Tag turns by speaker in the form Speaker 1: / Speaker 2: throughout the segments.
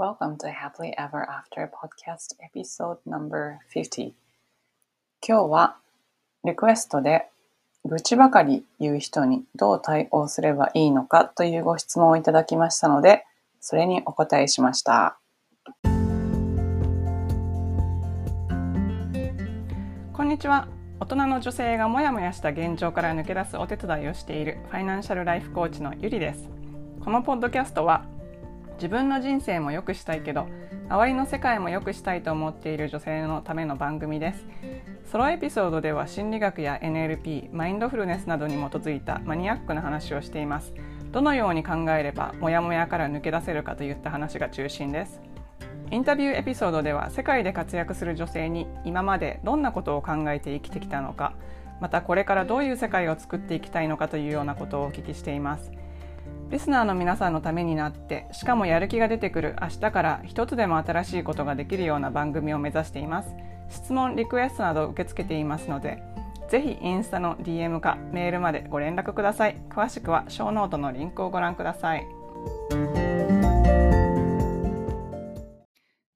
Speaker 1: Welcome to Happily Ever After Podcast Episode No.50 今日はリクエストで愚痴ばかり言う人にどう対応すればいいのかというご質問をいただきましたのでそれにお答えしました。
Speaker 2: こんにちは。大人の女性がモヤモヤした現状から抜け出すお手伝いをしているファイナンシャルライフコーチのゆりです。このポッドキャストは自分の人生も良くしたいけど周りの世界も良くしたいと思っている女性のための番組です。ソロエピソードでは心理学や NLP マインドフルネスなどに基づいたマニアックな話をしています。どのように考えればモヤモヤから抜け出せるかといった話が中心です。インタビューエピソードでは世界で活躍する女性に今までどんなことを考えて生きてきたのかまたこれからどういう世界を作っていきたいのかというようなことをお聞きしていますリスナーの皆さんのためになってしかもやる気が出てくる明日から一つでも新しいことができるような番組を目指しています。質問リクエストなど受け付けていますのでぜひインスタの DM かメールまでご連絡ください。詳しくはショーノートのリンクをご覧ください。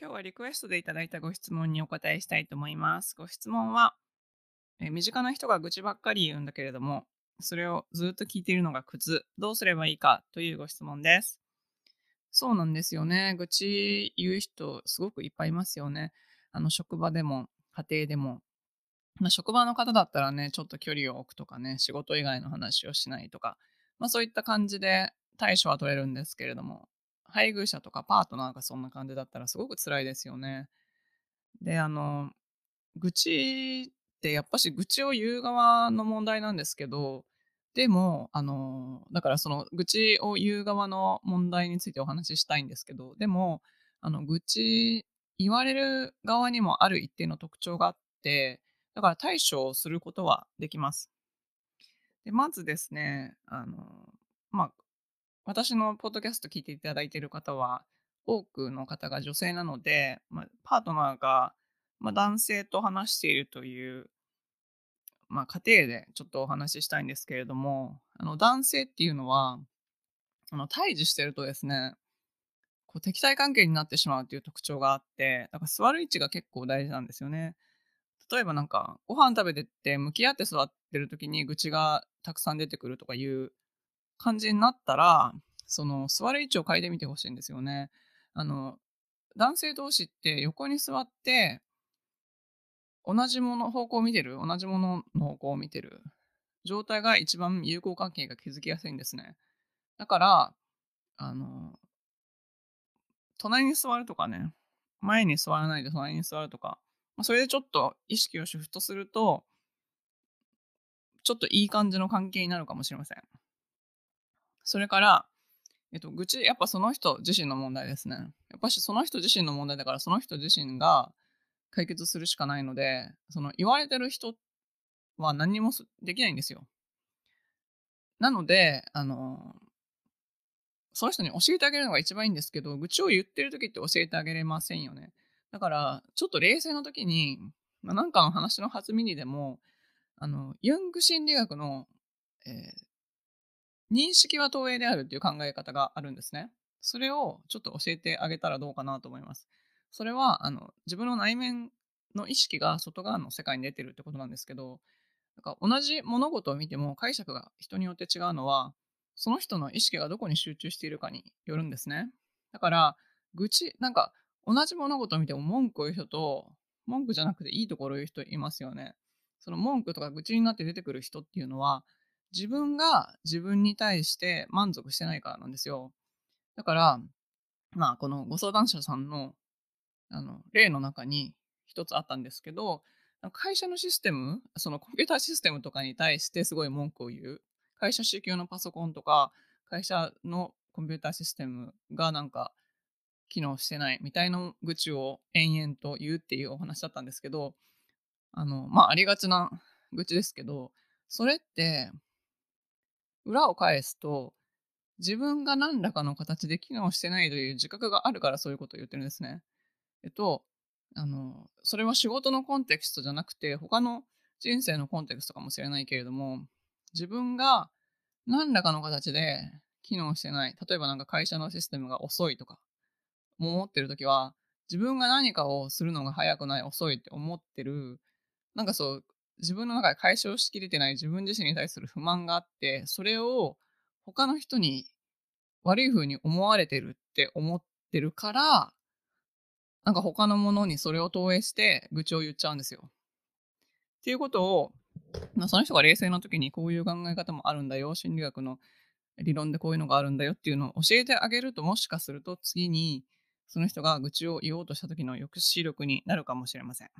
Speaker 2: 今日はリクエストでいただいたご質問にお答えしたいと思います。ご質問はえ身近な人が愚痴ばっかり言うんだけれどもそれをずっと聞いているのが苦痛。どうすればいいかというご質問です。そうなんですよね。愚痴言う人すごくいっぱいいますよね。あの、職場でも、家庭でも。まあ、職場の方だったらね、ちょっと距離を置くとかね、仕事以外の話をしないとか、まあそういった感じで対処は取れるんですけれども、配偶者とかパートナーがそんな感じだったらすごく辛いですよね。で、あの、愚痴ってやっぱし愚痴を言う側の問題なんですけど、でも、あの、だからその愚痴を言う側の問題についてお話ししたいんですけど、でも、あの、愚痴言われる側にもある一定の特徴があって、だから対処をすることはできます。で、まずですね、あの、まあ、私のポッドキャスト聞いていただいている方は、多くの方が女性なので、まあ、パートナーが、まあ、男性と話しているというまあ、家庭でちょっとお話ししたいんですけれども、あの男性っていうのは、あの対峙してるとですね、こう敵対関係になってしまうっていう特徴があって、だから座る位置が結構大事なんですよね。例えばなんか、ご飯食べてって向き合って座ってる時に愚痴がたくさん出てくるとかいう感じになったら、その座る位置を変えてみてほしいんですよね。あの、男性同士って横に座って同じもの方向を見てる、同じものの方向を見てる？状態が一番友好関係が築きやすいんですね。だから、あの、隣に座るとかね、前に座らないで隣に座るとか、まあそれでちょっと意識をシフトすると、ちょっといい感じの関係になるかもしれません。それから、えっと、愚痴、やっぱその人自身の問題ですね。やっぱしその人自身の問題だから、その人自身が解決するしかないので、その言われてる人は何にもできないんですよ。なので、あの、その人に教えてあげるのが一番いいんですけど、愚痴を言ってる時って教えてあげれませんよね。だから、ちょっと冷静な時に、まあ、なんかの話の弾みにでも、あの、ユング心理学の、えー、認識は投影であるっていう考え方があるんですね。それをちょっと教えてあげたらどうかなと思います。それはあの自分の内面の意識が外側の世界に出てるってことなんですけどなんか同じ物事を見ても解釈が人によって違うのはその人の意識がどこに集中しているかによるんですね。だから愚痴なんか同じ物事を見ても文句を言う人と文句じゃなくていいところを言う人いますよね。その文句とか愚痴になって出てくる人っていうのは自分が自分に対して満足してないからなんですよ。だからまあこのご相談者さんのあの例の中に一つあったんですけど会社のシステムそのコンピューターシステムとかに対してすごい文句を言う会社支給のパソコンとか会社のコンピューターシステムがなんか機能してないみたいな愚痴を延々と言うっていうお話だったんですけどあのまあありがちな愚痴ですけどそれって裏を返すと自分が何らかの形で機能してないという自覚があるからそういうことを言ってるんですね。えっと、あの、それは仕事のコンテクストじゃなくて、他の人生のコンテクストかもしれないけれども、自分が何らかの形で機能してない。例えばなんか会社のシステムが遅いとか、思ってる時は、自分が何かをするのが早くない、遅いって思ってる、なんかそう、自分の中で解消しきれてない自分自身に対する不満があって、それを他の人に悪い風に思われてるって思ってるから、なんか他のものにそれを投影して愚痴を言っちゃうんですよ。っていうことを、まあ、その人が冷静な時にこういう考え方もあるんだよ、心理学の理論でこういうのがあるんだよっていうのを教えてあげるともしかすると次にその人が愚痴を言おうとした時の抑止力になるかもしれません。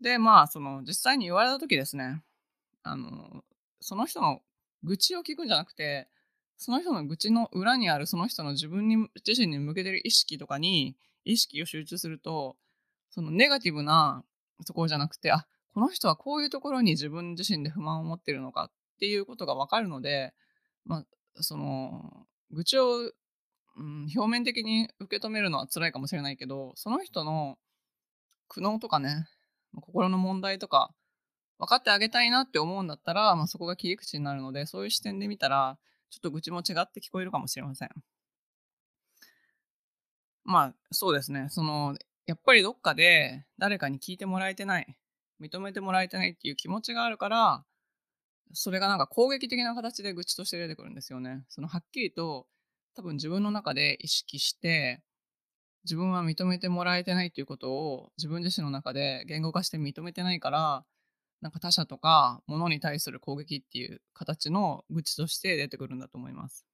Speaker 2: で、まあ、その実際に言われた時ですね、あの、その人の愚痴を聞くんじゃなくて、その人の愚痴の裏にあるその人の自分に自身に向けてる意識とかに意識を集中すると、そのネガティブなところじゃなくて、あ、この人はこういうところに自分自身で不満を持ってるのかっていうことがわかるので、まあ、その、愚痴を、うん、表面的に受け止めるのは辛いかもしれないけど、その人の苦悩とかね、心の問題とか、分かってあげたいなって思うんだったら、まあ、そこが切り口になるので、そういう視点で見たら、ちょっと愚痴も違って聞こえるかもしれません。まあ、そうですね。その、やっぱりどっかで誰かに聞いてもらえてない、認めてもらえてないっていう気持ちがあるから、それがなんか攻撃的な形で愚痴として出てくるんですよね。そのはっきりと多分自分の中で意識して、自分は認めてもらえてないっていうことを自分自身の中で言語化して認めてないから、なんか他者とか物に対する攻撃っていう形の愚痴として出てくるんだと思います。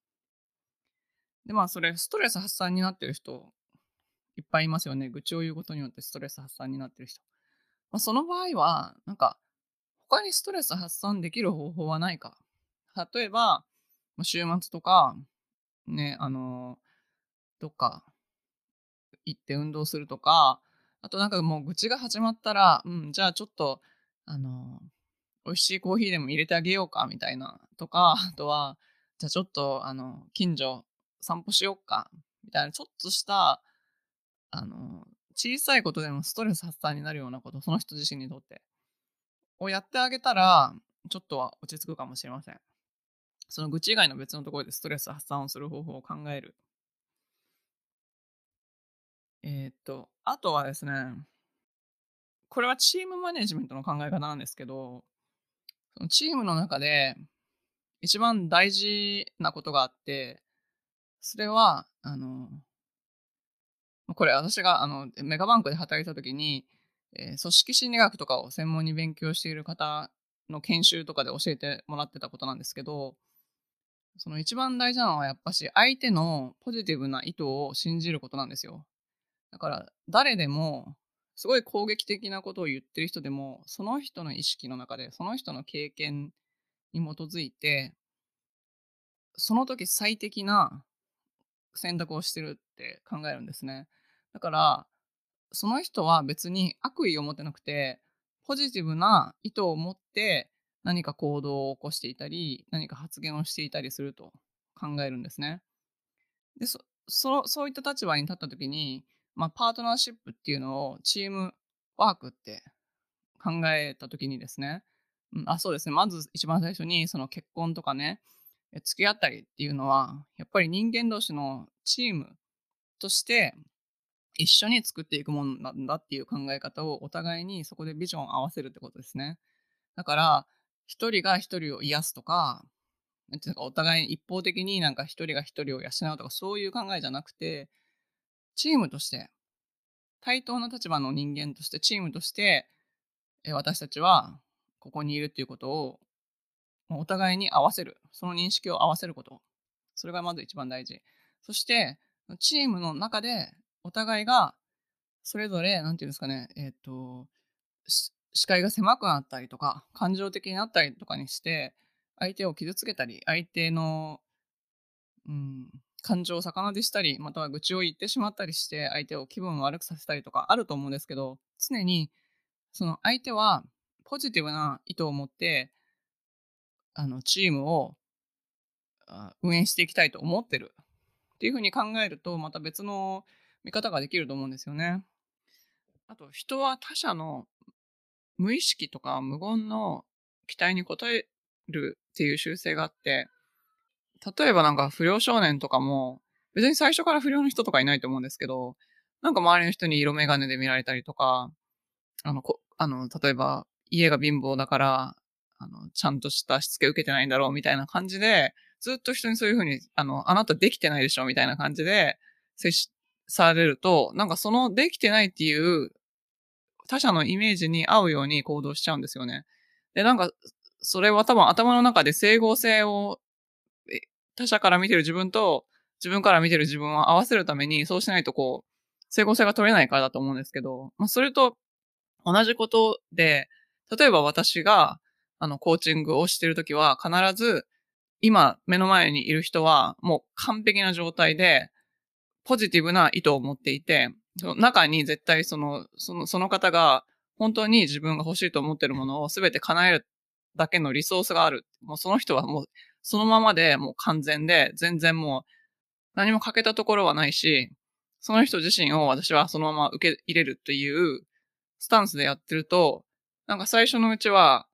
Speaker 2: で、まあそれストレス発散になってる人いっぱいいますよね。愚痴を言うことによってストレス発散になってる人。まあ、その場合は、なんか他にストレス発散できる方法はないか。例えば、週末とか、ね、あの、どっか行って運動するとか、あとなんかもう愚痴が始まったら、うん、じゃあちょっと、あの、美味しいコーヒーでも入れてあげようか、みたいな。とか、あとは、じゃあちょっと、あの、近所散歩しようか、みたいな、ちょっとした、あの、小さいことでもストレス発散になるようなこと、その人自身にとって、をやってあげたら、ちょっとは落ち着くかもしれません。その愚痴以外の別のところでストレス発散をする方法を考える。えー、っと、あとはですね、これはチームマネジメントの考え方なんですけど、そのチームの中で一番大事なことがあって、それは、あの、これ私があのメガバンクで働いた時に、えー、組織心理学とかを専門に勉強している方の研修とかで教えてもらってたことなんですけど、その一番大事なのはやっぱし相手のポジティブな意図を信じることなんですよ。だから誰でもすごい攻撃的なことを言ってる人でもその人の意識の中でその人の経験に基づいてその時最適な選択をしてるって考えるんですね。だからその人は別に悪意を持ってなくてポジティブな意図を持って何か行動を起こしていたり何か発言をしていたりすると考えるんですね。でそそそういった立場に立った時にまあ、パートナーシップっていうのをチームワークって考えた時にですね、うん、あそうですね。まず一番最初にその結婚とかね付き合ったりっていうのはやっぱり人間同士のチームとして一緒に作っていくものなんだっていう考え方をお互いにそこでビジョンを合わせるってことですね。だから一人が一人を癒すとかなんていうかお互い一方的になんか一人が一人を養うとかそういう考えじゃなくてチームとして、対等な立場の人間として、チームとして、私たちはここにいるっていうことを、お互いに合わせる。その認識を合わせること。それがまず一番大事。そして、チームの中で、お互いが、それぞれ、なんていうんですかね、えっ、ー、と、視界が狭くなったりとか、感情的になったりとかにして、相手を傷つけたり、相手の、うん、感情を逆なでしたり、または愚痴を言ってしまったりして、相手を気分を悪くさせたりとかあると思うんですけど、常に、その相手はポジティブな意図を持って、あの、チームを運営していきたいと思ってるっていうふうに考えると、また別の見方ができると思うんですよね。あと、人は他者の無意識とか無言の期待に応えるっていう習性があって、例えばなんか不良少年とかも、別に最初から不良の人とかいないと思うんですけど、なんか周りの人に色眼鏡で見られたりとか、あの、こあの、例えば、家が貧乏だから、あの、ちゃんとしたしつけ受けてないんだろうみたいな感じで、ずっと人にそういうふうに、あの、あなたできてないでしょみたいな感じで接し、されると、なんかそのできてないっていう他者のイメージに合うように行動しちゃうんですよね。で、なんか、それは多分頭の中で整合性を、他者から見てる自分と自分から見てる自分を合わせるために、そうしないとこう、整合性が取れないからだと思うんですけど、まあ、それと同じことで、例えば私が、あの、コーチングをしてるときは、必ず、今、目の前にいる人は、もう完璧な状態で、ポジティブな意図を持っていて、中に絶対その、その、その方が、本当に自分が欲しいと思ってるものを全て叶えるだけのリソースがある。もうその人はもう、そのままでもう完全で、全然もう、何も欠けたところはないし、その人自身を私はそのまま受け入れるというスタンスでやってると、なんか最初のうちは、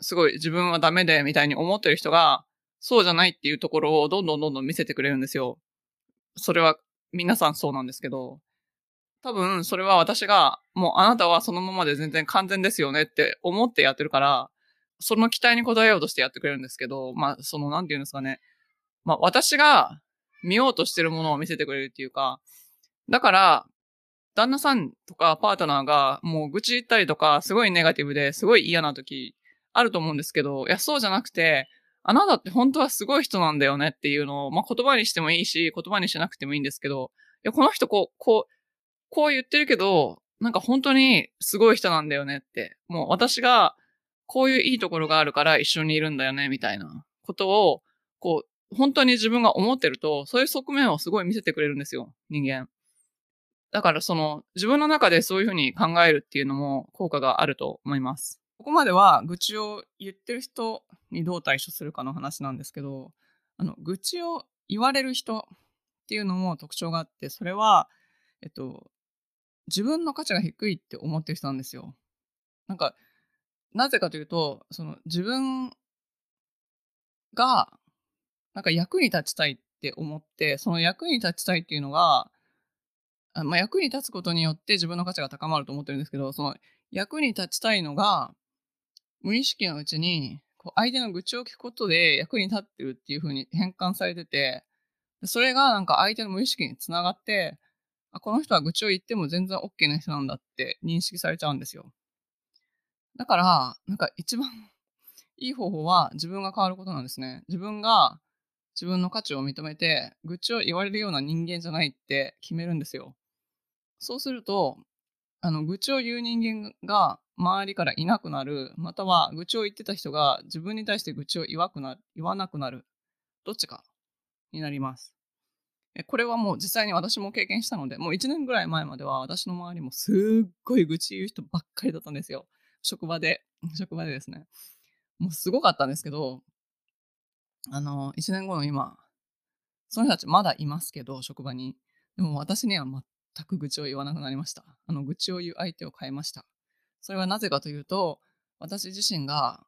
Speaker 2: すごい自分はダメでみたいに思ってる人が、そうじゃないっていうところをどんどんどんどん見せてくれるんですよ。それは皆さんそうなんですけど、多分それは私が、もうあなたはそのままで全然完全ですよねって思ってやってるから、その期待に応えようとしてやってくれるんですけど、まあ、その、なんて言うんですかね。まあ、私が見ようとしてるものを見せてくれるっていうか、だから、旦那さんとかパートナーがもう愚痴言ったりとか、すごいネガティブですごい嫌な時あると思うんですけど、いや、そうじゃなくて、あなたって本当はすごい人なんだよねっていうのを、まあ、言葉にしてもいいし、言葉にしなくてもいいんですけど、いや、この人こう、こう、こう言ってるけど、なんか本当にすごい人なんだよねって。もう私がこういういいところがあるから一緒にいるんだよね、みたいなことを、こう、本当に自分が思ってると、そういう側面をすごい見せてくれるんですよ、人間。だからその、自分の中でそういうふうに考えるっていうのも効果があると思います。ここまでは愚痴を言ってる人にどう対処するかの話なんですけど、あの、愚痴を言われる人っていうのも特徴があって、それは、えっと、自分の価値が低いって思ってる人なんですよ。なんか、なぜかというと、その自分が、なんか役に立ちたいって思って、その役に立ちたいっていうのが、あまあ、役に立つことによって自分の価値が高まると思ってるんですけど、その役に立ちたいのが、無意識のうちに、こう相手の愚痴を聞くことで役に立ってるっていう風に変換されてて、それがなんか相手の無意識につながって、あ、この人は愚痴を言っても全然 OK な人なんだって認識されちゃうんですよ。だから、なんか一番 いい方法は自分が変わることなんですね。自分が自分の価値を認めて、愚痴を言われるような人間じゃないって決めるんですよ。そうすると、あの、愚痴を言う人間が周りからいなくなる、または愚痴を言ってた人が自分に対して愚痴を言わくな言わなくなる。どっちかになります。これはもう実際に私も経験したので、もう1年ぐらい前までは私の周りもすっごい愚痴言う人ばっかりだったんですよ。職場で、職場でですね。もうすごかったんですけど、あの、1年後の今、その人たちまだいますけど、職場に。でも私には全く愚痴を言わなくなりました。あの、愚痴を言う相手を変えました。それはなぜかというと、私自身が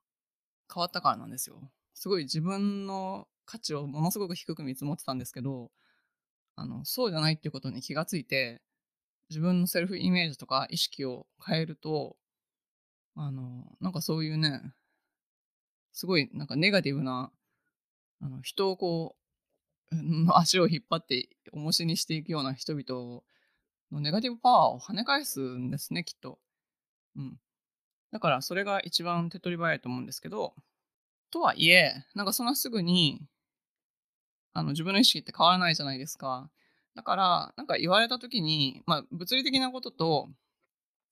Speaker 2: 変わったからなんですよ。すごい自分の価値をものすごく低く見積もってたんですけど、あの、そうじゃないっていうことに気がついて、自分のセルフイメージとか意識を変えると、あの、なんかそういうね、すごいなんかネガティブな、あの、人をこう、の足を引っ張って重しにしていくような人々のネガティブパワーを跳ね返すんですね、きっと。うん。だからそれが一番手っ取り早いと思うんですけど、とはいえ、なんかそんなすぐに、あの、自分の意識って変わらないじゃないですか。だから、なんか言われた時に、まあ、物理的なことと、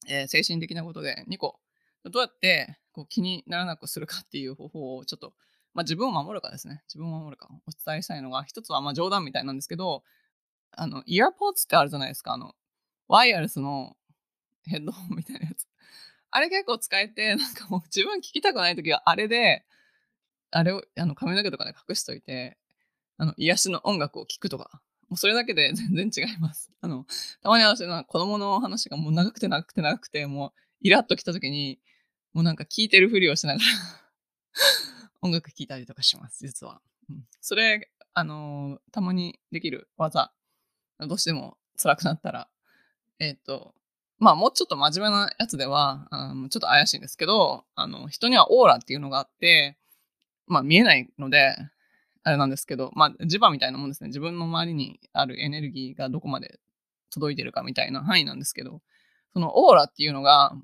Speaker 2: えー、精神的なことで2個どうやってこう気にならなくするかっていう方法をちょっと、まあ、自分を守るかですね。自分を守るかお伝えしたいのが、一つはまあ冗談みたいなんですけど、あの、イヤーポッツってあるじゃないですか。あの、ワイヤレスのヘッドホンみたいなやつ。あれ結構使えて、なんかもう自分聞きたくないときはあれで、あれをあの髪の毛とかで隠しといて、あの、癒しの音楽を聴くとか、もうそれだけで 全然違います。あの、たまに私の子供の話がもう長くて長くて長くて、もうイラッと来たときに、もうなんか聞いてるふりをしながら 音楽聴いたりとかします、実は。うん、それ、あのーたまにできる技。どうしても辛くなったら。えっ、と、まあもうちょっと真面目なやつでは、あのちょっと怪しいんですけど、あの、人にはオーラっていうのがあって、まあ見えないので、あれなんですけど、まあ磁場みたいなもんですね。自分の周りにあるエネルギーがどこまで届いてるかみたいな範囲なんですけど、そのオーラっていうのが、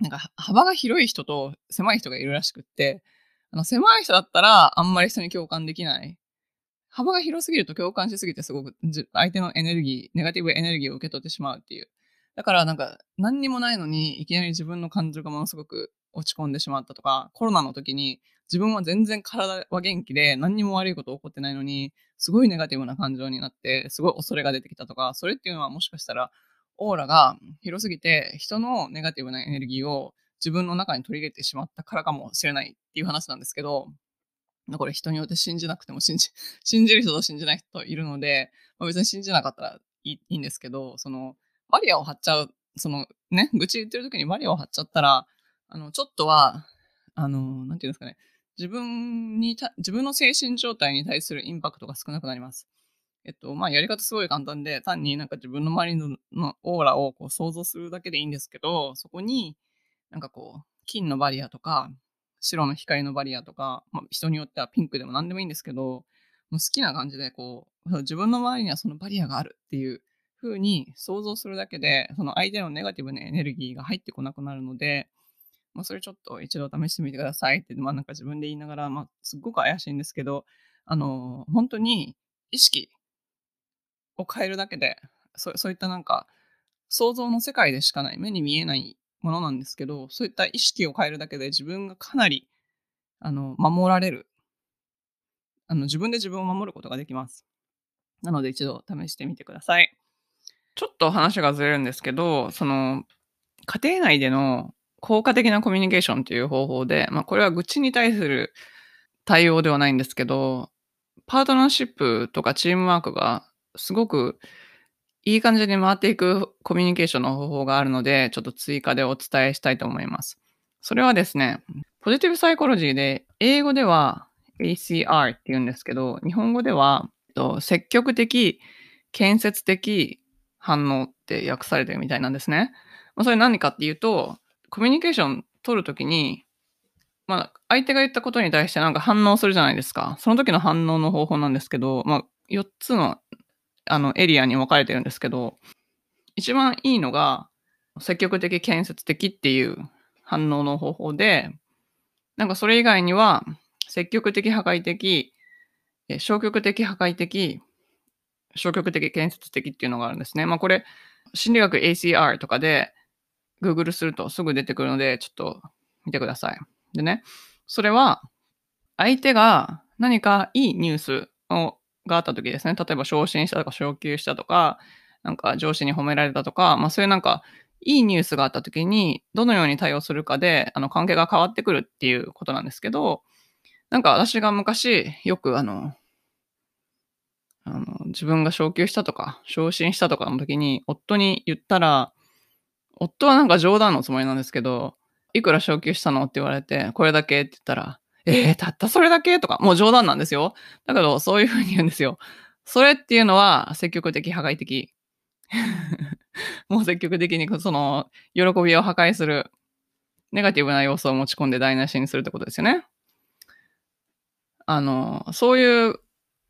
Speaker 2: なんか幅が広い人と狭い人がいるらしくって、あの狭い人だったらあんまり人に共感できない。幅が広すぎると共感しすぎてすごく相手のエネルギー、ネガティブエネルギーを受け取ってしまうっていう。だからなんか何にもないのにいきなり自分の感情がものすごく落ち込んでしまったとか、コロナの時に自分は全然体は元気で何にも悪いこと起こってないのに、すごいネガティブな感情になって、すごい恐れが出てきたとか、それっていうのはもしかしたらオーラが広すぎて人のネガティブなエネルギーを自分の中に取り入れてしまったからかもしれないっていう話なんですけど、これ人によって信じなくても信じ、信じる人と信じない人いるので、まあ、別に信じなかったらいいいいんですけど、その、バリアを張っちゃう、そのね、愚痴言ってる時にバリアを張っちゃったら、あの、ちょっとは、あの、なんていうんですかね、自分に、自分の精神状態に対するインパクトが少なくなります。えっと、まあ、やり方すごい簡単で、単になんか自分の周りのオーラをこう想像するだけでいいんですけど、そこになんかこう、金のバリアとか、白の光のバリアとか、まあ、人によってはピンクでも何でもいいんですけど、もう好きな感じでこう、自分の周りにはそのバリアがあるっていう風に想像するだけで、その相手のネガティブなエネルギーが入ってこなくなるので、まあ、それちょっと一度試してみてくださいって、まあなんか自分で言いながら、まあすっごく怪しいんですけど、あの、本当に意識を変えるだけで、そうそういったなんか想像の世界でしかない、目に見えないものなんですけど、そういった意識を変えるだけで自分がかなり、あの、守られる。あの、自分で自分を守ることができます。なので一度試してみてください。ちょっと話がずれるんですけど、その、家庭内での効果的なコミュニケーションという方法で、まあこれは愚痴に対する対応ではないんですけど、パートナーシップとかチームワークがすごくいい感じに回っていくコミュニケーションの方法があるので、ちょっと追加でお伝えしたいと思います。それはですね、ポジティブサイコロジーで、英語では ACR って言うんですけど、日本語では積極的、建設的反応って訳されてるみたいなんですね。まあ、それ何かっていうと、コミュニケーション取るときに、まあ、相手が言ったことに対してなんか反応するじゃないですか。その時の反応の方法なんですけど、まあ、4つのあのエリアに分かれてるんですけど、一番いいのが、積極的、建設的っていう反応の方法で、なんかそれ以外には、積極的、破壊的、消極的、破壊的、消極的、建設的っていうのがあるんですね。まあこれ、心理学 ACR とかで Google するとすぐ出てくるので、ちょっと見てください。でね、それは、相手が何かいいニュースをがあった時ですね。例えば昇進したとか昇給したとか、なんか上司に褒められたとか、まあそういうなんかいいニュースがあった時にどのように対応するかで、あの関係が変わってくるっていうことなんですけど、なんか私が昔よくあの、あの自分が昇給したとか昇進したとかの時に夫に言ったら、夫はなんか冗談のつもりなんですけど、いくら昇給したのって言われて、これだけって言ったら、えー、たったそれだけ？とか、もう冗談なんですよ。だけど、そういうふうに言うんですよ。それっていうのは、積極的、破壊的。もう積極的に、その、喜びを破壊する、ネガティブな要素を持ち込んで台無しにするってことですよね。あの、そういう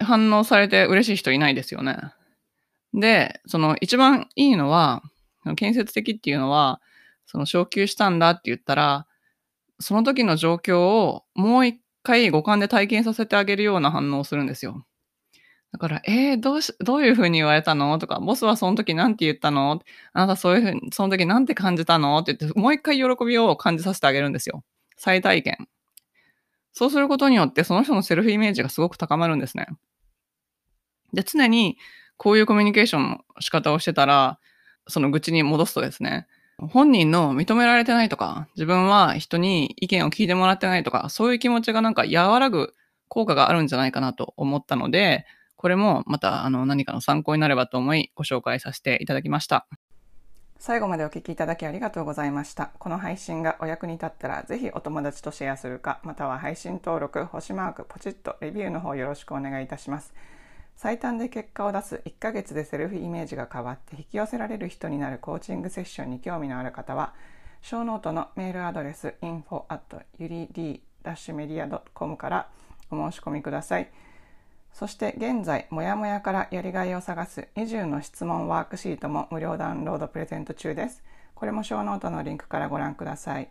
Speaker 2: 反応されて嬉しい人いないですよね。で、その、一番いいのは、建設的っていうのは、その、昇給したんだって言ったら、その時の状況をもう一回五感で体験させてあげるような反応をするんですよ。だから、えー、どうし、どういう風に言われたの？とか、ボスはその時なんて言ったの？あなたそういう風に、その時なんて感じたの？って言って、もう一回喜びを感じさせてあげるんですよ。再体験。そうすることによって、その人のセルフイメージがすごく高まるんですね。で、常にこういうコミュニケーションの仕方をしてたら、その愚痴に戻すとですね、本人の認められてないとか、自分は人に意見を聞いてもらってないとか、そういう気持ちがなんか和らぐ効果があるんじゃないかなと思ったので、これもまたあの何かの参考になればと思いご紹介させていただきました。
Speaker 1: 最後までお聞きいただきありがとうございました。この配信がお役に立ったら、ぜひお友達とシェアするか、または配信登録、星マーク、ポチッとレビューの方よろしくお願いいたします。最短で結果を出す1ヶ月でセルフイメージが変わって引き寄せられる人になるコーチングセッションに興味のある方は、 show note のメールアドレス info at yuri-media.com からお申し込みください。そして現在、もやもやからやりがいを探す20の質問ワークシートも無料ダウンロードプレゼント中です。これも show note のリンクからご覧ください。